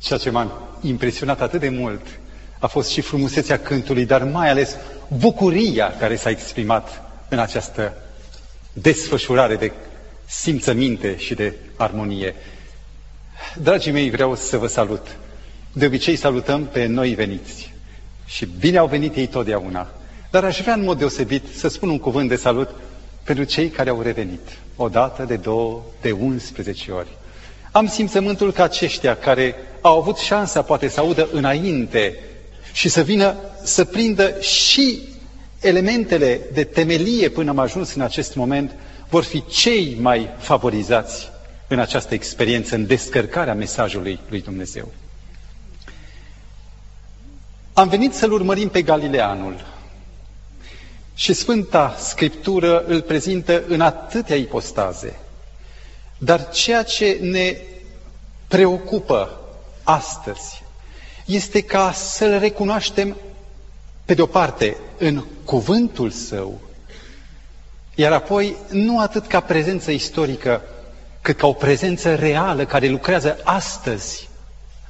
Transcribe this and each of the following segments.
Ceea ce m-a impresionat atât de mult a fost și frumusețea cântului, dar mai ales bucuria care s-a exprimat în această desfășurare de simțăminte și de armonie. Dragii mei, vreau să vă salut. De obicei salutăm pe noi veniți. Și bine au venit ei totdeauna. Dar aș vrea în mod deosebit să spun un cuvânt de salut pentru cei care au revenit. O dată, de două, de 11 ori. Am simțământul că aceștia care au avut șansa poate să audă înainte și să vină să prindă și elementele de temelie până am ajuns în acest moment, vor fi cei mai favorizați în această experiență, în descărcarea mesajului lui Dumnezeu. Am venit să-L urmărim pe Galileanul și Sfânta Scriptură îl prezintă în atâtea ipostaze. Dar ceea ce ne preocupă astăzi este ca să-L recunoaștem, pe de o parte, în cuvântul Său, iar apoi nu atât ca prezență istorică, cât ca o prezență reală care lucrează astăzi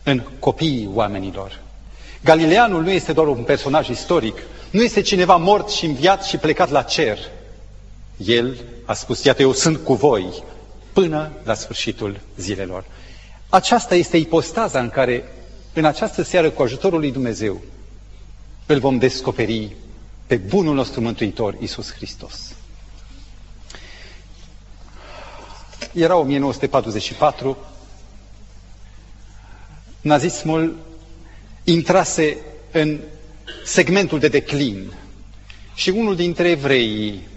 în copiii oamenilor. Galileanul nu este doar un personaj istoric, nu este cineva mort și înviat și plecat la cer. El a spus, iată, eu sunt cu voi până la sfârșitul zilelor. Aceasta este ipostaza în care, în această seară, cu ajutorul lui Dumnezeu, îl vom descoperi pe bunul nostru Mântuitor, Isus Hristos. Era 1944, nazismul intrase în segmentul de declin și unul dintre evreii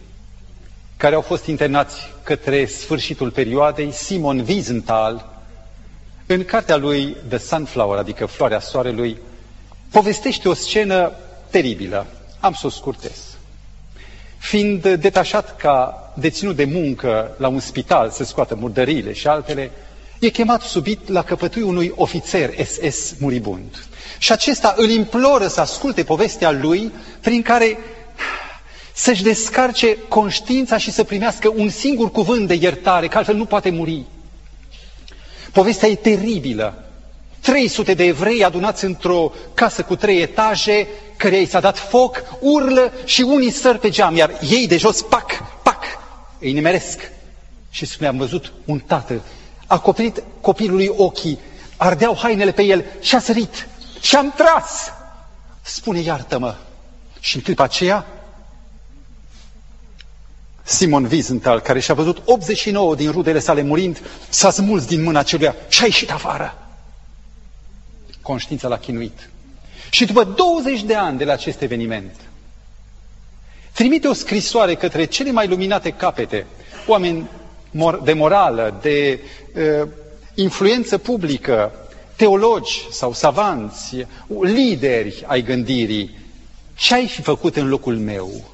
care au fost internați către sfârșitul perioadei, Simon Wiesenthal, în cartea lui The Sunflower, adică Floarea Soarelui, povestește o scenă teribilă. Am să o scurtez. Fiind detașat ca deținut de muncă la un spital să scoată murdăriile și altele, e chemat subit la căpătui unui ofițer SS muribund. Și acesta îl imploră să asculte povestea lui, prin care să-și descarce conștiința și să primească un singur cuvânt de iertare, că altfel nu poate muri. Povestea e teribilă. 300 de evrei adunați într-o casă cu trei etaje, care i s-a dat foc, urlă și unii săr pe geam, iar ei de jos, pac, pac, îi nimeresc. Și spune, am văzut un tată, a acoperit copilului ochii, ardeau hainele pe el și a sărit și am tras. Spune, iartă-mă. Și în clipa aceea, Simon Wiesenthal, care și-a văzut 89 din rudele sale murind, s-a smuls din mâna celuia și a ieșit afară. Conștiința l-a chinuit. Și după 20 de ani de la acest eveniment, trimite o scrisoare către cele mai luminate capete, oameni de morală, de uh, influență publică, teologi sau savanți, lideri ai gândirii, ce ai fi făcut în locul meu?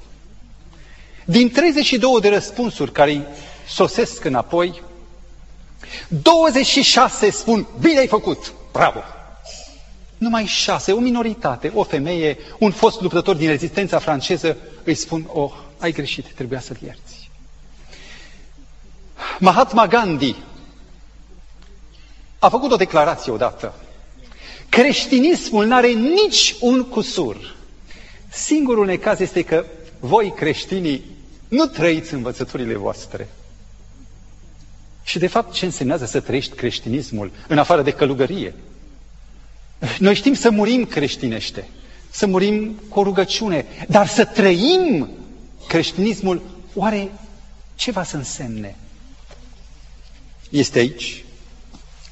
Din 32 de răspunsuri care sosesc înapoi, 26 spun, bine ai făcut, bravo! Numai șase, o minoritate, o femeie, un fost luptător din rezistența franceză, îi spun, oh, ai greșit, trebuia să-l ierți. Mahatma Gandhi, a făcut o declarație odată. Creștinismul nu are nici un cusur. Singurul necaz este că voi, creștinii, nu trăiți învățăturile voastre. Și de fapt ce însemnează să trăiești creștinismul în afară de călugărie? Noi știm să murim creștinește, să murim cu o rugăciune, dar să trăim creștinismul, oare ce va să însemne? Este aici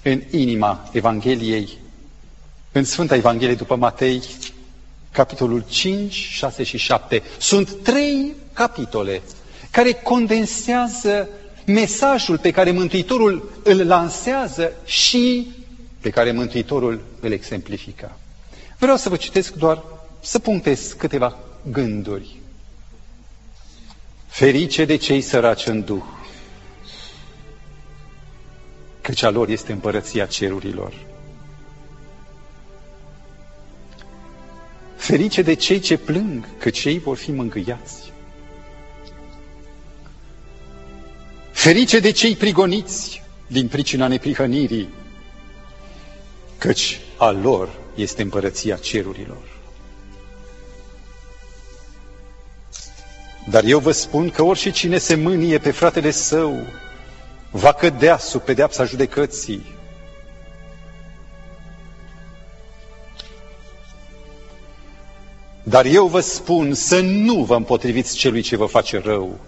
în inima Evangheliei, în Sfânta Evanghelie după Matei, capitolul 5, 6 și 7. Sunt trei capitole care condensează mesajul pe care Mântuitorul îl lansează și pe care Mântuitorul îl exemplifică. Vreau să vă citesc doar, să punctez câteva gânduri. Ferice de cei săraci în Duh, căci a lor este împărăția cerurilor. Ferice de cei ce plâng, căci ei vor fi mângâiați. Ferice de cei prigoniți din pricina neprihănirii, căci a lor este împărăția cerurilor. Dar eu vă spun că orice cine se mânie pe fratele său va cădea sub pedeapsa judecății. Dar eu vă spun să nu vă împotriviți celui ce vă face rău,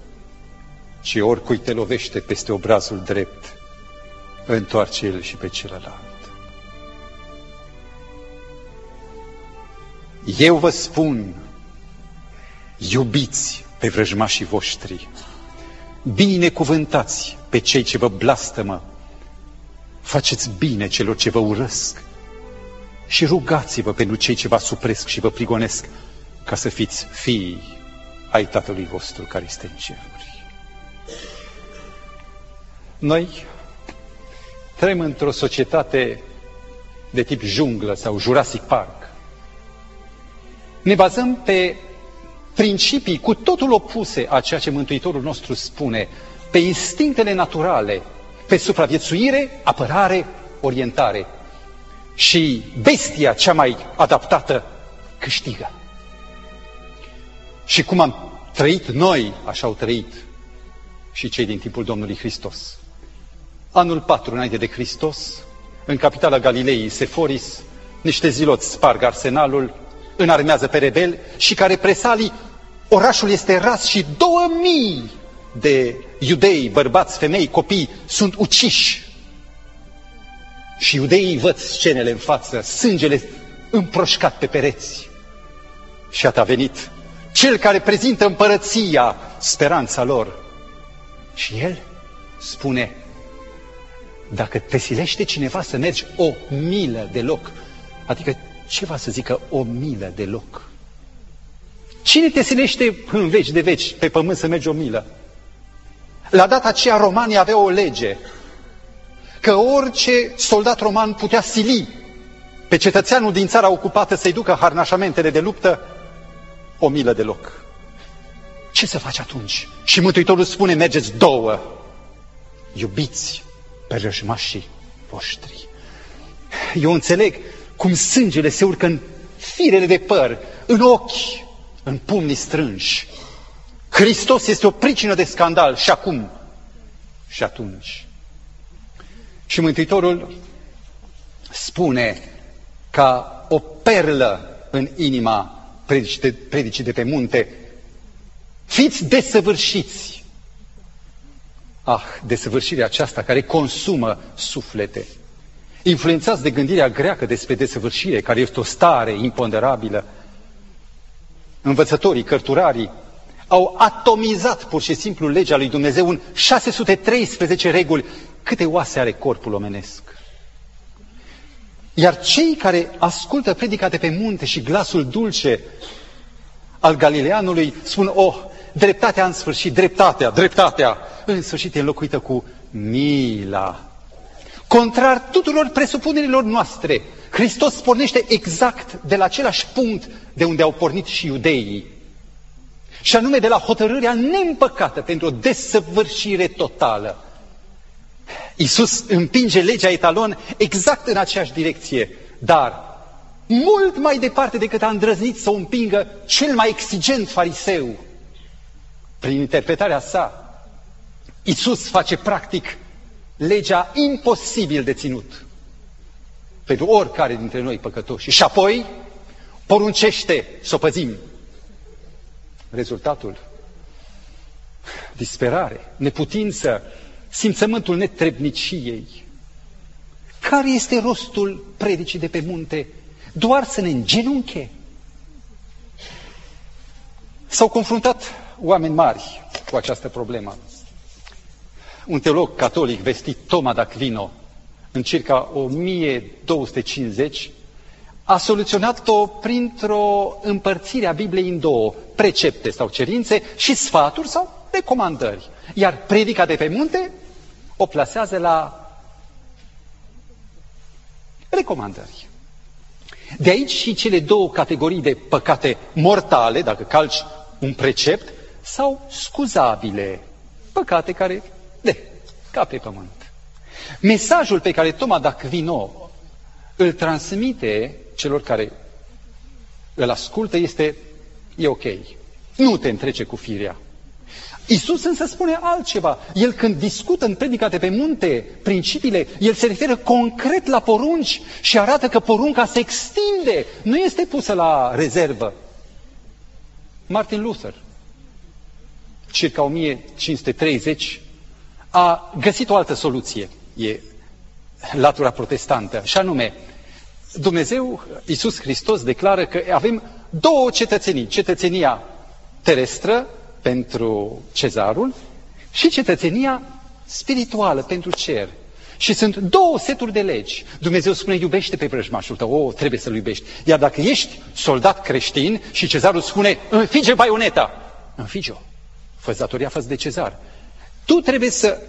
ci oricui te lovește peste obrazul drept, întoarce el și pe celălalt. Eu vă spun, iubiți pe vrăjmașii voștri, binecuvântați pe cei ce vă blastămă, faceți bine celor ce vă urăsc și rugați-vă pentru cei ce vă supresc și vă prigonesc, ca să fiți fii ai Tatălui vostru care este în ceruri. Noi trăim într-o societate de tip junglă sau Jurassic Park. Ne bazăm pe principii cu totul opuse a ceea ce Mântuitorul nostru spune, pe instinctele naturale, pe supraviețuire, apărare, orientare. Și bestia cea mai adaptată câștigă. Și cum am trăit noi, așa au trăit și cei din timpul Domnului Hristos. Anul 4 înainte de Hristos, în capitala Galilei, Seforis, niște ziloți sparg arsenalul, înarmează pe rebeli și care presalii, orașul este ras și două mii de iudei, bărbați, femei, copii sunt uciși. Și iudeii văd scenele în față, sângele împroșcat pe pereți. Și a venit cel care prezintă împărăția, speranța lor. Și el spune, dacă te silește cineva să mergi o milă de loc, adică ceva să zică o milă de loc. Cine te silește în veci de veci pe pământ să mergi o milă? La data aceea romanii aveau o lege că orice soldat roman putea sili pe cetățeanul din țara ocupată să-i ducă harnașamentele de luptă o milă de loc. Ce să faci atunci? Și Mântuitorul spune, mergeți două, iubiți pe rășmașii voștri. Eu înțeleg cum sângele se urcă în firele de păr, în ochi, în pumnii strânși. Hristos este o pricină de scandal și acum și atunci. Și Mântuitorul spune ca o perlă în inima predicii de, predicii de pe munte, fiți desăvârșiți. Ah, desăvârșirea aceasta care consumă suflete. Influențați de gândirea greacă despre desăvârșire, care este o stare imponderabilă. Învățătorii, cărturarii, au atomizat pur și simplu legea lui Dumnezeu în 613 reguli. Câte oase are corpul omenesc? Iar cei care ascultă predica de pe munte și glasul dulce al Galileanului spun, oh, dreptatea în sfârșit, dreptatea, dreptatea, în sfârșit e înlocuită cu mila. Contrar tuturor presupunerilor noastre, Hristos pornește exact de la același punct de unde au pornit și iudeii. Și anume de la hotărârea neîmpăcată pentru o desăvârșire totală Iisus împinge legea etalon exact în aceeași direcție, dar mult mai departe decât a îndrăznit să o împingă cel mai exigent fariseu. Prin interpretarea sa, Iisus face practic legea imposibil de ținut pentru oricare dintre noi păcătoși. Și apoi poruncește să o păzim. Rezultatul? Disperare, neputință, simțământul netrebniciei. Care este rostul predicii de pe munte? Doar să ne îngenunche? S-au confruntat oameni mari cu această problemă. Un teolog catolic vestit Toma d'Aquino, în circa 1250, a soluționat-o printr-o împărțire a Bibliei în două, precepte sau cerințe și sfaturi sau recomandări. Iar predica de pe munte o plasează la recomandări. De aici și cele două categorii de păcate mortale, dacă calci un precept, sau scuzabile, păcate care, de, ca pe pământ. Mesajul pe care Toma d'Aquino îl transmite celor care îl ascultă, este, e ok. Nu te întrece cu firea. Isus însă spune altceva. El când discută în predica de pe munte principiile, el se referă concret la porunci și arată că porunca se extinde, nu este pusă la rezervă. Martin Luther, circa 1530, a găsit o altă soluție. E latura protestantă, și anume, Dumnezeu, Iisus Hristos, declară că avem două cetățenii. Cetățenia terestră pentru cezarul și cetățenia spirituală pentru cer. Și sunt două seturi de legi. Dumnezeu spune, iubește pe vrăjmașul tău, o, trebuie să-l iubești. Iar dacă ești soldat creștin și cezarul spune, înfige baioneta, înfige-o, fă datoria față de cezar. Tu trebuie să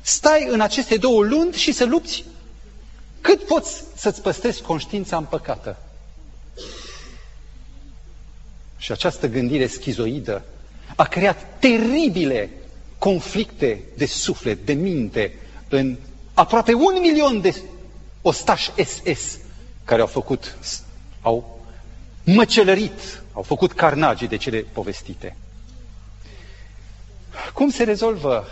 stai în aceste două luni și să lupți cât poți să-ți păstrezi conștiința împăcată? Și această gândire schizoidă a creat teribile conflicte de suflet, de minte, în aproape un milion de ostași SS care au făcut, au măcelărit, au făcut carnagii de cele povestite. Cum se rezolvă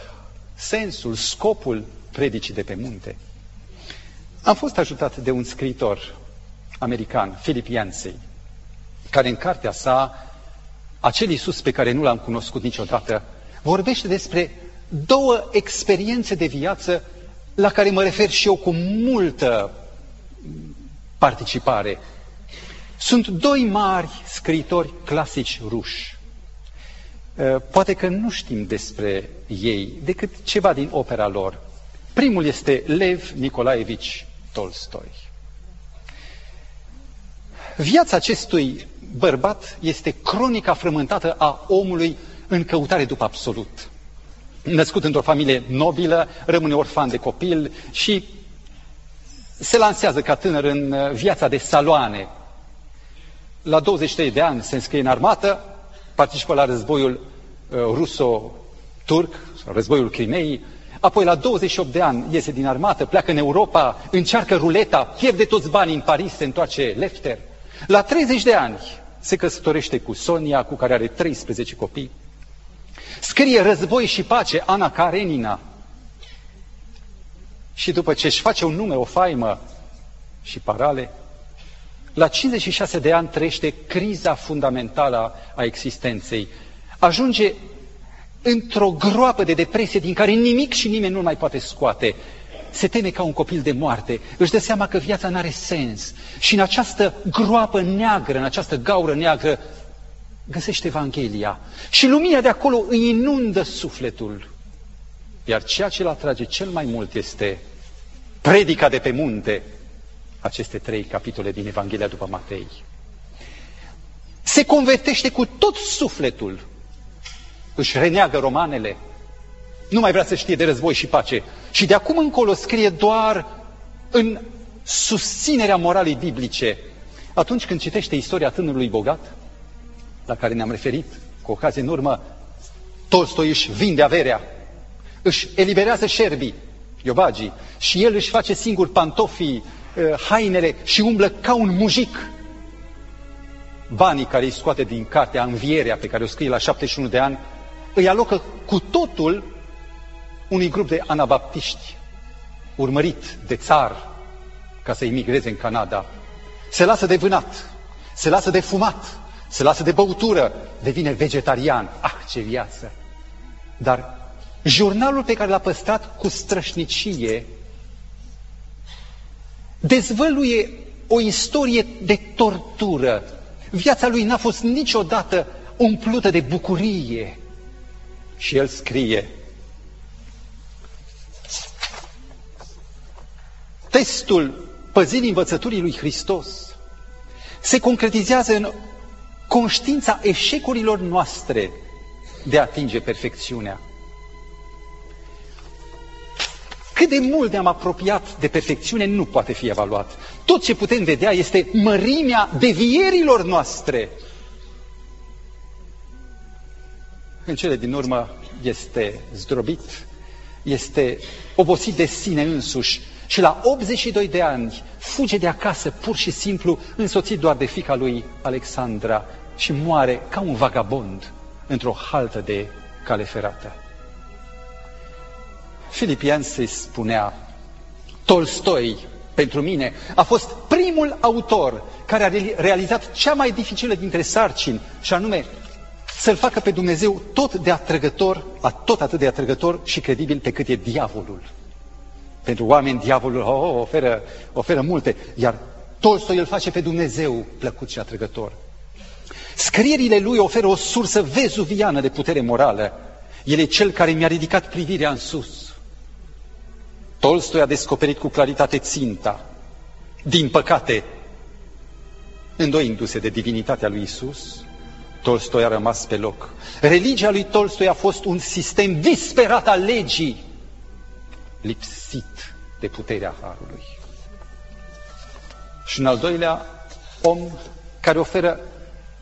sensul, scopul predicii de pe munte? Am fost ajutat de un scriitor american, Philip Yancey, care în cartea sa, acel Iisus pe care nu l-am cunoscut niciodată, vorbește despre două experiențe de viață la care mă refer și eu cu multă participare. Sunt doi mari scriitori clasici ruși. Poate că nu știm despre ei decât ceva din opera lor. Primul este Lev Nicolaevici Tolstoi. Viața acestui bărbat este cronica frământată a omului în căutare după absolut. Născut într-o familie nobilă, rămâne orfan de copil și se lansează ca tânăr în viața de saloane. La 23 de ani se înscrie în armată, participă la războiul uh, ruso-turc, războiul Crimeei, Apoi, la 28 de ani, iese din armată, pleacă în Europa, încearcă ruleta, pierde toți banii în Paris, se întoarce lefter. La 30 de ani se căsătorește cu Sonia, cu care are 13 copii. Scrie Război și pace, Ana Karenina. Și după ce își face un nume, o faimă și parale, la 56 de ani trăiește criza fundamentală a existenței. Ajunge într-o groapă de depresie din care nimic și nimeni nu mai poate scoate. Se teme ca un copil de moarte, își dă seama că viața nu are sens. Și în această groapă neagră, în această gaură neagră, găsește Evanghelia. Și lumina de acolo îi inundă sufletul. Iar ceea ce îl atrage cel mai mult este predica de pe munte, aceste trei capitole din Evanghelia după Matei. Se convertește cu tot sufletul își reneagă romanele, nu mai vrea să știe de război și pace. Și de acum încolo scrie doar în susținerea moralei biblice. Atunci când citește istoria tânărului bogat, la care ne-am referit cu ocazie în urmă, Tolstoi își vinde averea, își eliberează șerbii, iobagii, și el își face singur pantofii, eh, hainele și umblă ca un mujic. Banii care îi scoate din cartea Învierea, pe care o scrie la 71 de ani, îi alocă cu totul unui grup de anabaptiști, urmărit de țar ca să emigreze în Canada. Se lasă de vânat, se lasă de fumat, se lasă de băutură, devine vegetarian. Ah, ce viață! Dar jurnalul pe care l-a păstrat cu strășnicie dezvăluie o istorie de tortură. Viața lui n-a fost niciodată umplută de bucurie, și el scrie, testul păzirii învățăturii lui Hristos se concretizează în conștiința eșecurilor noastre de a atinge perfecțiunea. Cât de mult ne-am apropiat de perfecțiune nu poate fi evaluat. Tot ce putem vedea este mărimea devierilor noastre în cele din urmă este zdrobit, este obosit de sine însuși și la 82 de ani fuge de acasă pur și simplu însoțit doar de fica lui Alexandra și moare ca un vagabond într-o haltă de cale ferată. Filipian se spunea, Tolstoi, pentru mine, a fost primul autor care a realizat cea mai dificilă dintre sarcini, și anume să-L facă pe Dumnezeu tot de atrăgător, tot atât de atrăgător și credibil pe cât e diavolul. Pentru oameni, diavolul oh, oh, oferă, oferă multe, iar Tolstoi îl face pe Dumnezeu plăcut și atrăgător. Scrierile lui oferă o sursă vezuviană de putere morală. El e cel care mi-a ridicat privirea în sus. Tolstoi a descoperit cu claritate ținta. Din păcate, îndoindu-se de divinitatea lui Isus, Tolstoi a rămas pe loc. Religia lui Tolstoi a fost un sistem disperat al legii, lipsit de puterea Harului. Și un al doilea om care oferă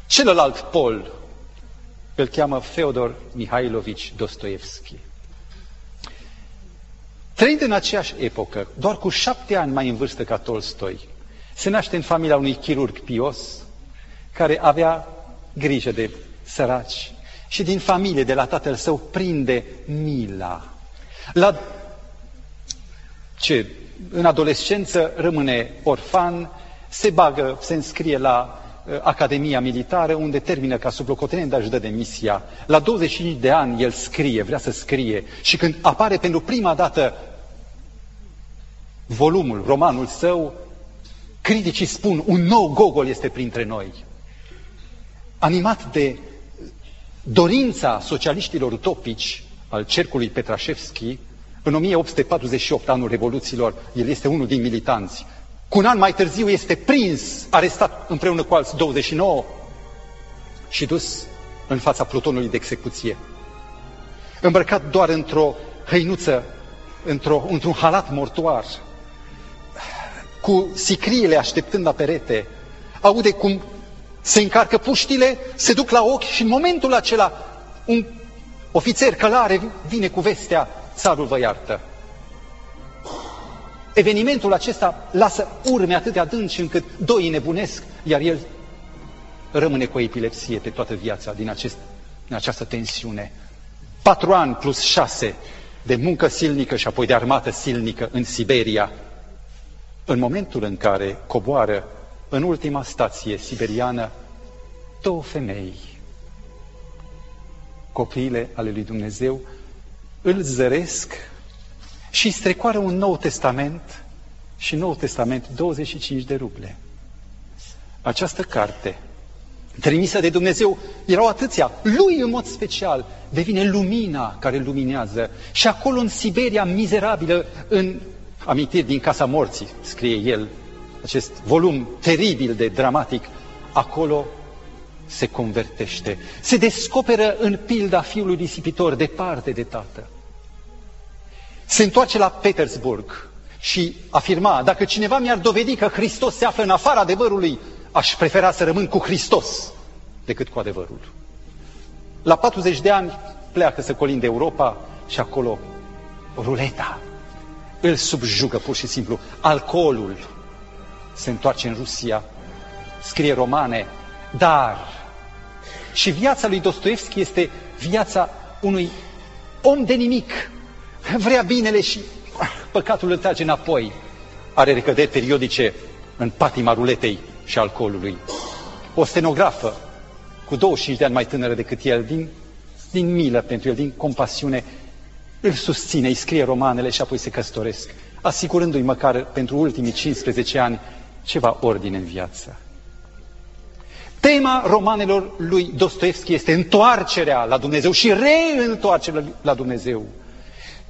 celălalt pol, îl cheamă Feodor Mihailovici Dostoevski. Trăind în aceeași epocă, doar cu șapte ani mai în vârstă ca Tolstoi, se naște în familia unui chirurg pios, care avea grijă de săraci și din familie, de la tatăl său, prinde mila. La ce în adolescență rămâne orfan, se bagă, se înscrie la uh, Academia Militară, unde termină ca sublocotenent, dar își dă demisia. La 25 de ani el scrie, vrea să scrie și când apare pentru prima dată volumul, romanul său, criticii spun, un nou Gogol este printre noi. Animat de dorința socialiștilor utopici al cercului Petrașevski, în 1848, anul Revoluțiilor, el este unul din militanți. Cu un an mai târziu este prins, arestat împreună cu alți 29 și dus în fața plutonului de execuție. Îmbrăcat doar într-o hăinuță, într-o, într-un halat mortuar, cu sicriile așteptând la perete, aude cum se încarcă puștile, se duc la ochi și în momentul acela un ofițer călare vine cu vestea țarul vă iartă. Evenimentul acesta lasă urme atât de adânci încât doi nebunesc, iar el rămâne cu epilepsie pe toată viața din, acest, din această tensiune. Patru ani plus șase de muncă silnică și apoi de armată silnică în Siberia. În momentul în care coboară în ultima stație siberiană, două femei, copiile ale lui Dumnezeu, îl zăresc și strecoară un nou testament și nou testament 25 de ruble. Această carte, trimisă de Dumnezeu, erau atâția. Lui, în mod special, devine lumina care luminează. Și acolo, în Siberia mizerabilă, în amintiri din Casa Morții, scrie el, acest volum teribil de dramatic, acolo se convertește, se descoperă în pilda fiului risipitor departe de tată. Se întoarce la Petersburg și afirma, dacă cineva mi-ar dovedi că Hristos se află în afara adevărului, aș prefera să rămân cu Hristos decât cu adevărul. La 40 de ani pleacă să colinde Europa și acolo ruleta îl subjugă pur și simplu. Alcoolul se întoarce în Rusia, scrie romane, dar și viața lui Dostoevski este viața unui om de nimic. Vrea binele și păcatul îl trage înapoi. Are recăderi periodice în patima ruletei și alcoolului. O stenografă cu 25 de ani mai tânără decât el, din, din milă pentru el, din compasiune, îl susține, îi scrie romanele și apoi se căsătoresc, asigurându-i măcar pentru ultimii 15 ani ceva ordine în viață. Tema romanelor lui Dostoevski este întoarcerea la Dumnezeu și reîntoarcerea la Dumnezeu.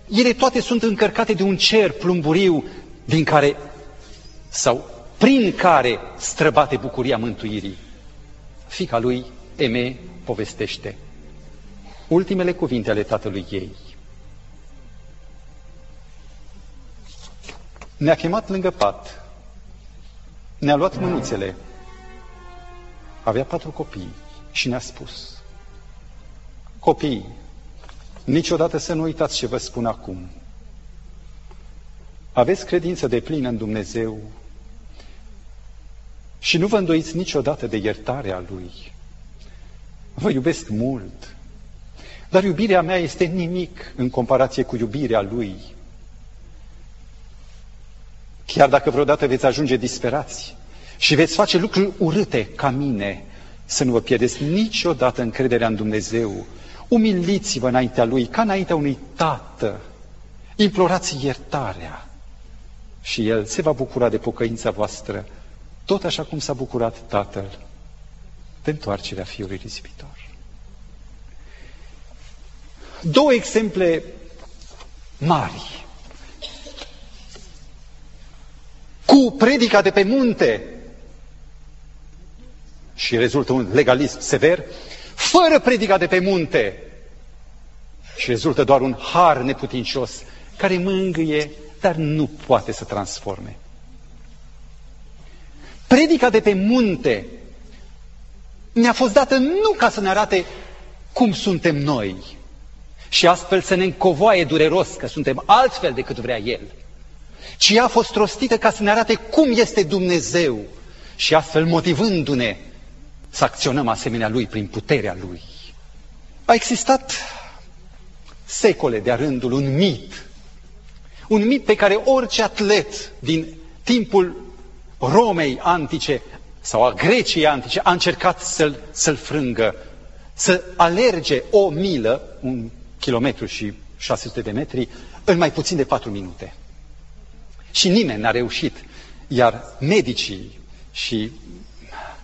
Ele toate sunt încărcate de un cer plumburiu din care sau prin care străbate bucuria mântuirii. Fica lui, Eme, povestește ultimele cuvinte ale tatălui ei. Ne-a chemat lângă pat, ne-a luat mânuțele, avea patru copii și ne-a spus, copii, niciodată să nu uitați ce vă spun acum. aveți credință de plină în Dumnezeu și nu vă îndoiți niciodată de iertarea Lui. Vă iubesc mult, dar iubirea mea este nimic în comparație cu iubirea Lui. Chiar dacă vreodată veți ajunge disperați și veți face lucruri urâte ca mine, să nu vă pierdeți niciodată încrederea în Dumnezeu. Umiliți-vă înaintea Lui, ca înaintea unui tată. Implorați iertarea și El se va bucura de pocăința voastră, tot așa cum s-a bucurat Tatăl de întoarcerea Fiului Risipitor. Două exemple mari. Cu predica de pe munte. Și rezultă un legalism sever, fără predica de pe munte. Și rezultă doar un har neputincios care mângâie, dar nu poate să transforme. Predica de pe munte ne-a fost dată nu ca să ne arate cum suntem noi și astfel să ne încovoaie dureros că suntem altfel decât vrea El, ci ea a fost rostită ca să ne arate cum este Dumnezeu și astfel motivându-ne să acționăm asemenea Lui prin puterea Lui. A existat secole de-a rândul un mit, un mit pe care orice atlet din timpul Romei antice sau a Greciei antice a încercat să-l, să-l frângă, să alerge o milă, un kilometru și 600 de metri, în mai puțin de patru minute. Și nimeni n-a reușit. Iar medicii și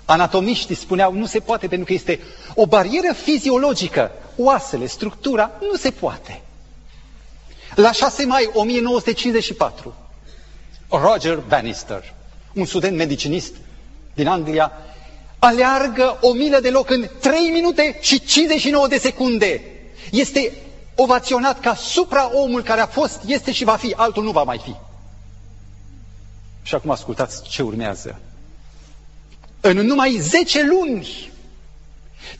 anatomiștii spuneau nu se poate pentru că este o barieră fiziologică. Oasele, structura, nu se poate. La 6 mai 1954, Roger Bannister, un student medicinist din Anglia, aleargă o milă de loc în 3 minute și 59 de secunde. Este ovaționat ca supra-omul care a fost, este și va fi, altul nu va mai fi. Și acum ascultați ce urmează. În numai 10 luni,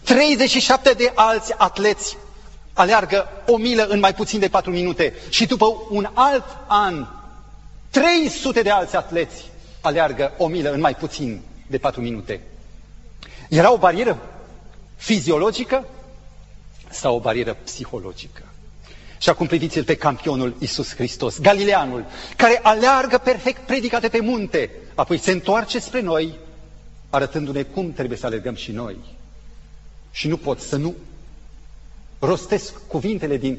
37 de alți atleți aleargă o milă în mai puțin de 4 minute și după un alt an, 300 de alți atleți aleargă o milă în mai puțin de 4 minute. Era o barieră fiziologică sau o barieră psihologică? Și acum priviți-l pe campionul Isus Hristos, Galileanul, care aleargă perfect predicate pe munte, apoi se întoarce spre noi, arătându-ne cum trebuie să alergăm și noi. Și nu pot să nu rostesc cuvintele din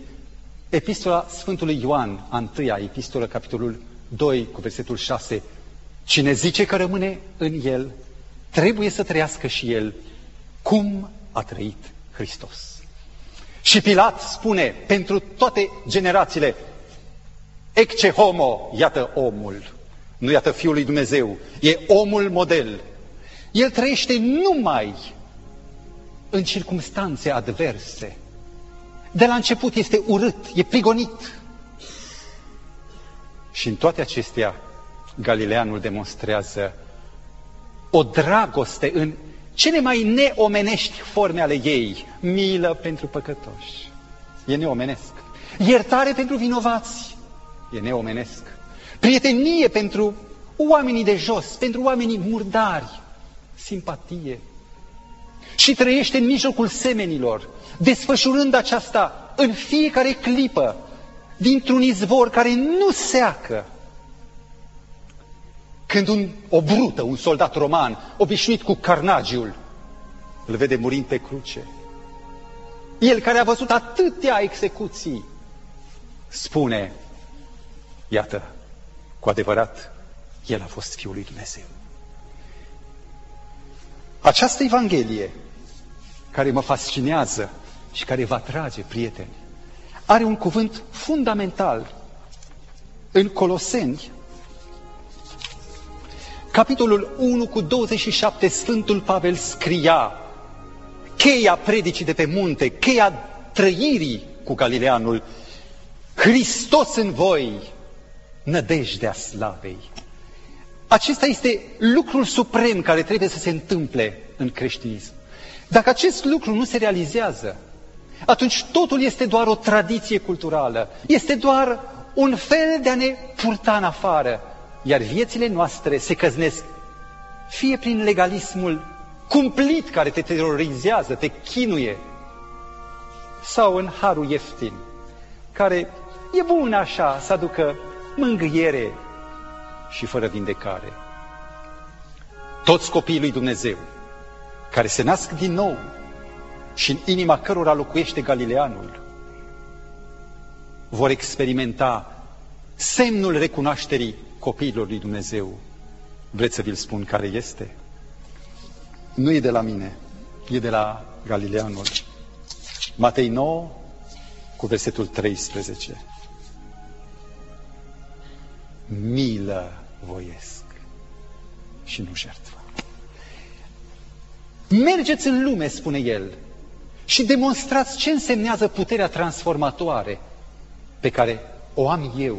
Epistola Sfântului Ioan, a întâia epistolă, capitolul 2, cu versetul 6. Cine zice că rămâne în el, trebuie să trăiască și el cum a trăit Hristos. Și Pilat spune pentru toate generațiile, ecce homo, iată omul, nu iată Fiul lui Dumnezeu, e omul model. El trăiește numai în circumstanțe adverse. De la început este urât, e prigonit. Și în toate acestea, Galileanul demonstrează o dragoste în cele mai neomenești forme ale ei, milă pentru păcătoși, e neomenesc. Iertare pentru vinovați, e neomenesc. Prietenie pentru oamenii de jos, pentru oamenii murdari, simpatie. Și trăiește în mijlocul semenilor, desfășurând aceasta în fiecare clipă, dintr-un izvor care nu seacă. Când un, o brută, un soldat roman, obișnuit cu carnagiul, îl vede murind pe cruce, el care a văzut atâtea execuții, spune, iată, cu adevărat, el a fost Fiul lui Dumnezeu. Această Evanghelie, care mă fascinează și care va trage prieteni, are un cuvânt fundamental în Coloseni, capitolul 1 cu 27, Sfântul Pavel scria cheia predicii de pe munte, cheia trăirii cu Galileanul, Hristos în voi, nădejdea slavei. Acesta este lucrul suprem care trebuie să se întâmple în creștinism. Dacă acest lucru nu se realizează, atunci totul este doar o tradiție culturală, este doar un fel de a ne purta în afară, iar viețile noastre se căznesc fie prin legalismul cumplit care te terorizează, te chinuie, sau în harul ieftin, care e bun așa să aducă mângâiere și fără vindecare. Toți copiii lui Dumnezeu, care se nasc din nou și în inima cărora locuiește Galileanul, vor experimenta semnul recunoașterii copiilor lui Dumnezeu. Vreți să vi-l spun care este? Nu e de la mine, e de la Galileanul. Matei 9, cu versetul 13. Milă voiesc și nu jertfă. Mergeți în lume, spune el, și demonstrați ce însemnează puterea transformatoare pe care o am eu,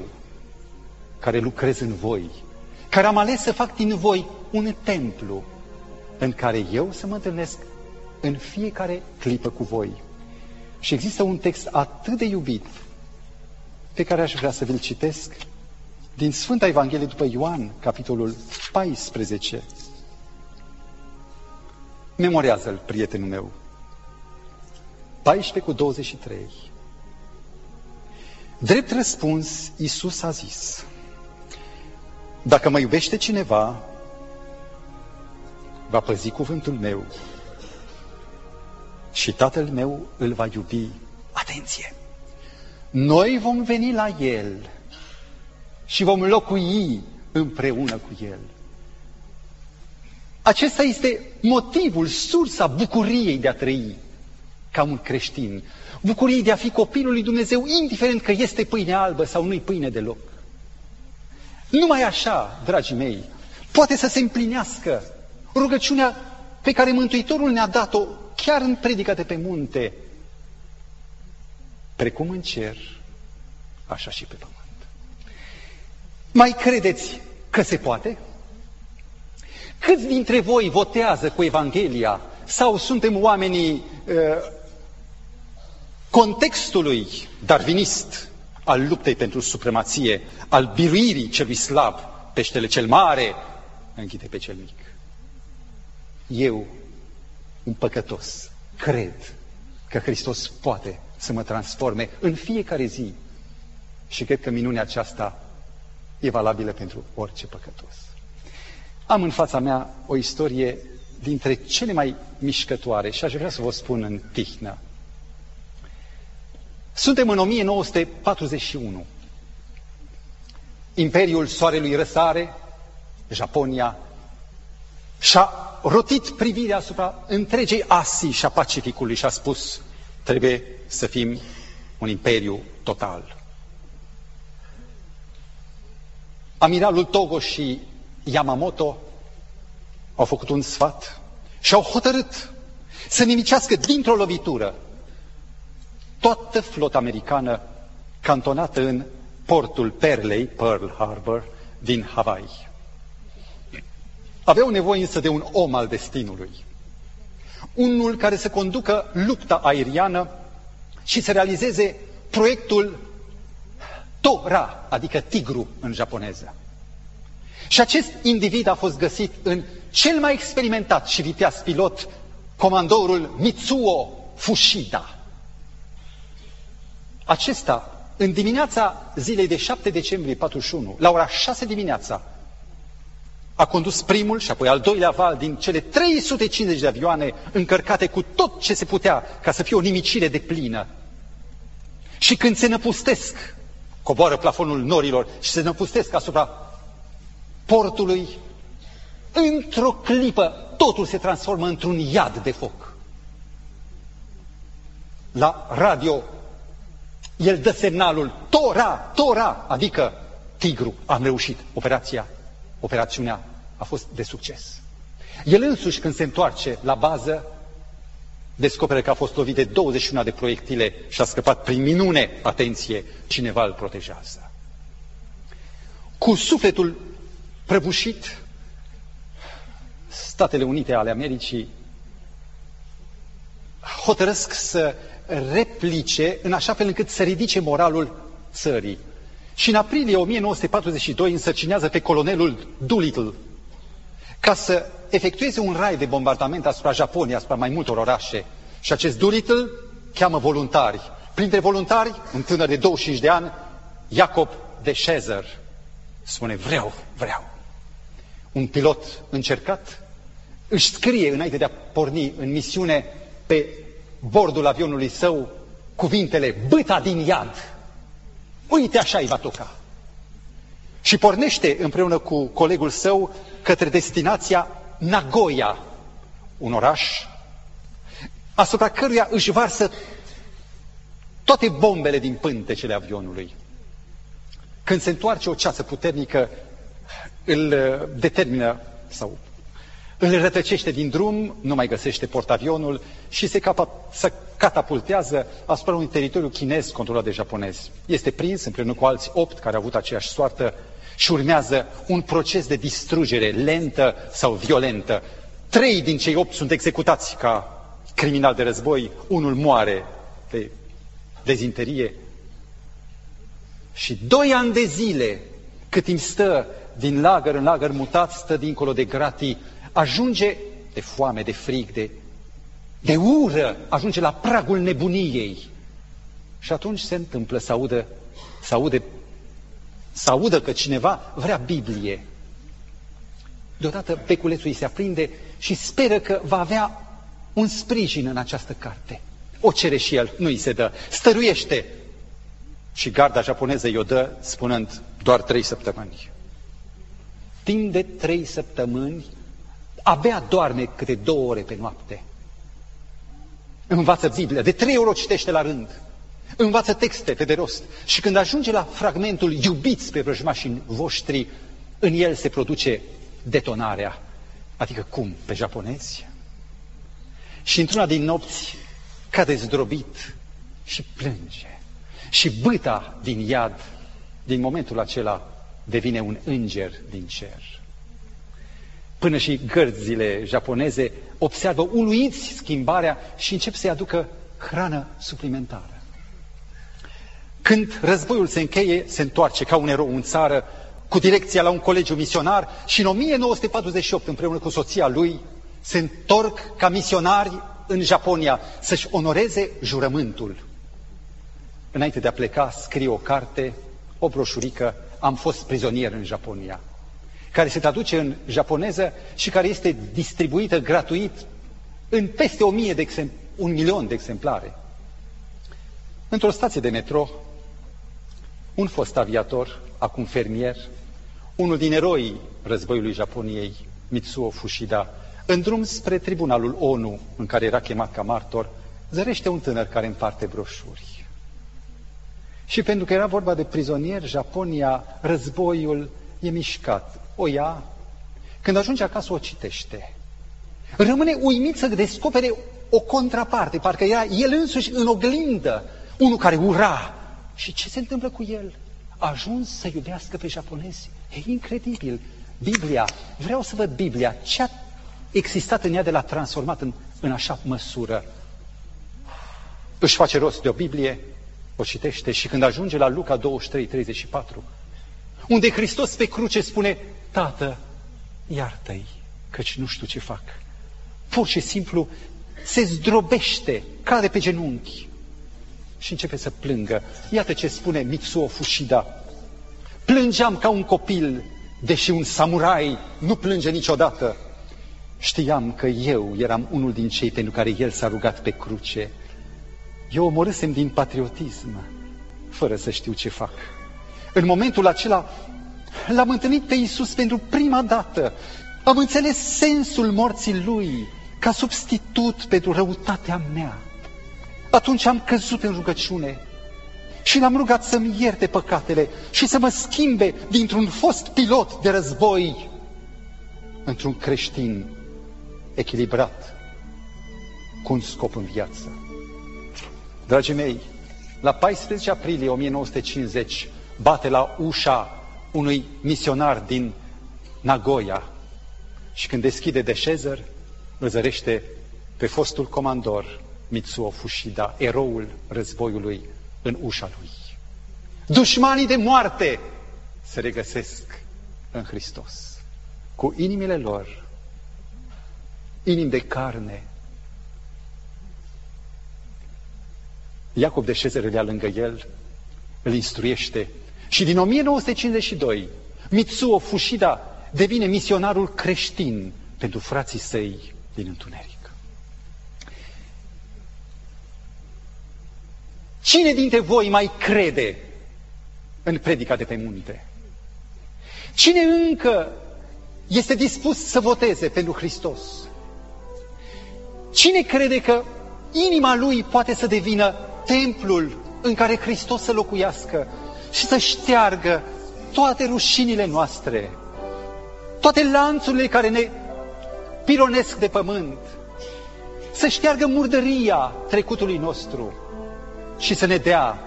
care lucrez în voi, care am ales să fac din voi un templu în care eu să mă întâlnesc în fiecare clipă cu voi. Și există un text atât de iubit pe care aș vrea să vi-l citesc din Sfânta Evanghelie după Ioan, capitolul 14. Memorează-l, prietenul meu. 14 cu 23. Drept răspuns, Iisus a zis, Dacă mă iubește cineva, va păzi cuvântul meu și Tatăl meu îl va iubi. Atenție! Noi vom veni la El și vom locui împreună cu El. Acesta este motivul, sursa bucuriei de a trăi ca un creștin. Bucuriei de a fi copilul lui Dumnezeu, indiferent că este pâine albă sau nu-i pâine deloc. Numai așa, dragii mei, poate să se împlinească rugăciunea pe care Mântuitorul ne-a dat-o chiar în predica de pe munte, precum în cer, așa și pe pământ. Mai credeți că se poate? Câți dintre voi votează cu Evanghelia sau suntem oamenii uh, contextului darvinist al luptei pentru supremație, al biruirii celui slab, peștele cel mare închide pe cel mic. Eu un păcătos, cred că Hristos poate să mă transforme în fiecare zi și cred că minunea aceasta e valabilă pentru orice păcătos. Am în fața mea o istorie dintre cele mai mișcătoare și aș vrea să vă spun în tihnă. Suntem în 1941. Imperiul Soarelui răsare, Japonia, și-a rotit privirea asupra întregei Asii și a Pacificului și a spus, trebuie să fim un imperiu total. Amiralul Togo și Yamamoto au făcut un sfat și au hotărât să nimicească dintr-o lovitură toată flota americană cantonată în portul Perlei, Pearl Harbor, din Hawaii. Aveau nevoie însă de un om al destinului. Unul care să conducă lupta aeriană și să realizeze proiectul Tora, adică tigru în japoneză. Și acest individ a fost găsit în cel mai experimentat și viteaz pilot, comandorul Mitsuo Fushida. Acesta, în dimineața zilei de 7 decembrie 41, la ora 6 dimineața, a condus primul și apoi al doilea val din cele 350 de avioane încărcate cu tot ce se putea ca să fie o nimicire de plină. Și când se năpustesc, coboară plafonul norilor și se năpustesc asupra portului, într-o clipă totul se transformă într-un iad de foc. La radio, el dă semnalul Tora, Tora, adică tigru, am reușit, operația operațiunea a fost de succes. El însuși, când se întoarce la bază, descoperă că a fost lovit de 21 de proiectile și a scăpat prin minune, atenție, cineva îl protejează. Cu sufletul prăbușit, Statele Unite ale Americii hotărăsc să replice în așa fel încât să ridice moralul țării Și în aprilie 1942 însărcinează pe colonelul Doolittle ca să efectueze un rai de bombardament asupra Japoniei, asupra mai multor orașe. Și acest Doolittle cheamă voluntari. Printre voluntari, un tânăr de 25 de ani, Jacob de Schezer, spune, vreau, vreau. Un pilot încercat își scrie înainte de a porni în misiune pe bordul avionului său cuvintele băta din iad. Uite așa îi va toca. Și pornește împreună cu colegul său către destinația Nagoya, un oraș asupra căruia își varsă toate bombele din pântecele avionului. Când se întoarce o ceasă puternică, îl determină sau îl rătăcește din drum, nu mai găsește portavionul și se, capa, se catapultează asupra unui teritoriu chinez controlat de japonezi. Este prins împreună cu alți opt care au avut aceeași soartă și urmează un proces de distrugere lentă sau violentă. Trei din cei opt sunt executați ca criminal de război, unul moare de dezinterie. Și doi ani de zile, cât timp stă din lagăr în lagăr mutat, stă dincolo de gratii, ajunge de foame, de frig, de, de ură, ajunge la pragul nebuniei. Și atunci se întâmplă să audă, să aude, să audă că cineva vrea Biblie. Deodată beculețul îi se aprinde și speră că va avea un sprijin în această carte. O cere și el, nu îi se dă. Stăruiește. Și garda japoneză i-o dă spunând doar trei săptămâni. Timp de trei săptămâni, abia doarme câte două ore pe noapte. Învață Biblia, de trei ori o citește la rând. Învață texte pe de rost. Și când ajunge la fragmentul iubiți pe vrăjmașii voștri, în el se produce detonarea. Adică cum? Pe japonezi? Și într-una din nopți cade zdrobit și plânge. Și băta din iad, din momentul acela, devine un înger din cer. Până și gărzile japoneze observă uluiți schimbarea și încep să-i aducă hrană suplimentară. Când războiul se încheie, se întoarce ca un erou în țară, cu direcția la un colegiu misionar și în 1948, împreună cu soția lui, se întorc ca misionari în Japonia să-și onoreze jurământul. Înainte de a pleca, scrie o carte, o broșurică, Am fost prizonier în Japonia, care se traduce în japoneză și care este distribuită gratuit în peste o mie de un milion de exemplare. Într-o stație de metro, un fost aviator, acum fermier, unul din eroii războiului Japoniei, Mitsuo Fushida, în drum spre tribunalul ONU, în care era chemat ca martor, zărește un tânăr care împarte broșuri. Și pentru că era vorba de prizonieri, Japonia, războiul e mișcat. O ia, când ajunge acasă o citește. Rămâne uimit să descopere o contraparte, parcă era el însuși în oglindă, unul care ura. Și ce se întâmplă cu el? A ajuns să iubească pe japonezi. E incredibil. Biblia, vreau să văd Biblia, ce a existat în ea de la transformat în, în așa măsură. Își face rost de o Biblie, o citește și când ajunge la Luca 23, 34, unde Hristos pe cruce spune, Tată, iartă-i, căci nu știu ce fac. Pur și simplu se zdrobește, cade pe genunchi și începe să plângă. Iată ce spune Mitsuo Fushida. Plângeam ca un copil, deși un samurai nu plânge niciodată. Știam că eu eram unul din cei pentru care el s-a rugat pe cruce. Eu omorâsem din patriotism, fără să știu ce fac. În momentul acela l-am întâlnit pe Iisus pentru prima dată. Am înțeles sensul morții Lui ca substitut pentru răutatea mea. Atunci am căzut în rugăciune și l-am rugat să-mi ierte păcatele și să mă schimbe dintr-un fost pilot de război într-un creștin echilibrat, cu un scop în viață. Dragii mei, la 14 aprilie 1950 bate la ușa unui misionar din Nagoya și când deschide deșezăr, îl zărește pe fostul comandor Mitsuo Fushida, eroul războiului în ușa lui. Dușmanii de moarte se regăsesc în Hristos. Cu inimile lor, inimi de carne. Iacob de șezere lângă el, îl instruiește. Și din 1952, Mitsuo Fushida devine misionarul creștin pentru frații săi din întuneric. Cine dintre voi mai crede în predica de pe munte? Cine încă este dispus să voteze pentru Hristos? Cine crede că inima lui poate să devină templul în care Hristos să locuiască și să șteargă toate rușinile noastre, toate lanțurile care ne pironesc de pământ, să șteargă murdăria trecutului nostru și să ne dea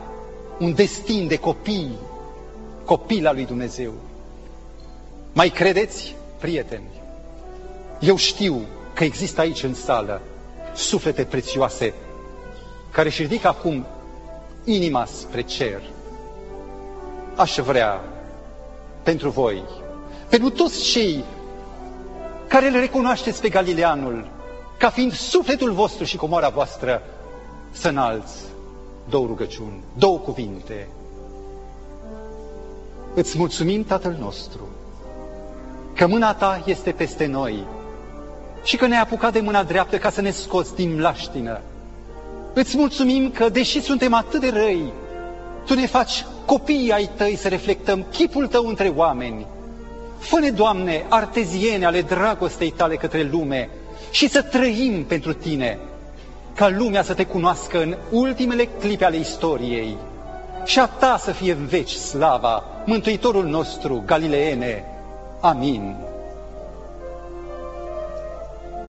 un destin de copii, copil al lui Dumnezeu. Mai credeți, prieteni? Eu știu că există aici în sală suflete prețioase care își ridică acum inima spre cer. Aș vrea pentru voi, pentru toți cei care îl recunoașteți pe Galileanul ca fiind sufletul vostru și comoara voastră, să înalți două rugăciuni, două cuvinte. Îți mulțumim, Tatăl nostru, că mâna Ta este peste noi și că ne-ai apucat de mâna dreaptă ca să ne scoți din mlaștină. Îți mulțumim că, deși suntem atât de răi, Tu ne faci copiii ai Tăi să reflectăm chipul Tău între oameni. Fă-ne, Doamne, arteziene ale dragostei Tale către lume și să trăim pentru Tine, ca lumea să Te cunoască în ultimele clipe ale istoriei și a Ta să fie în veci slava, Mântuitorul nostru, Galileene. Amin.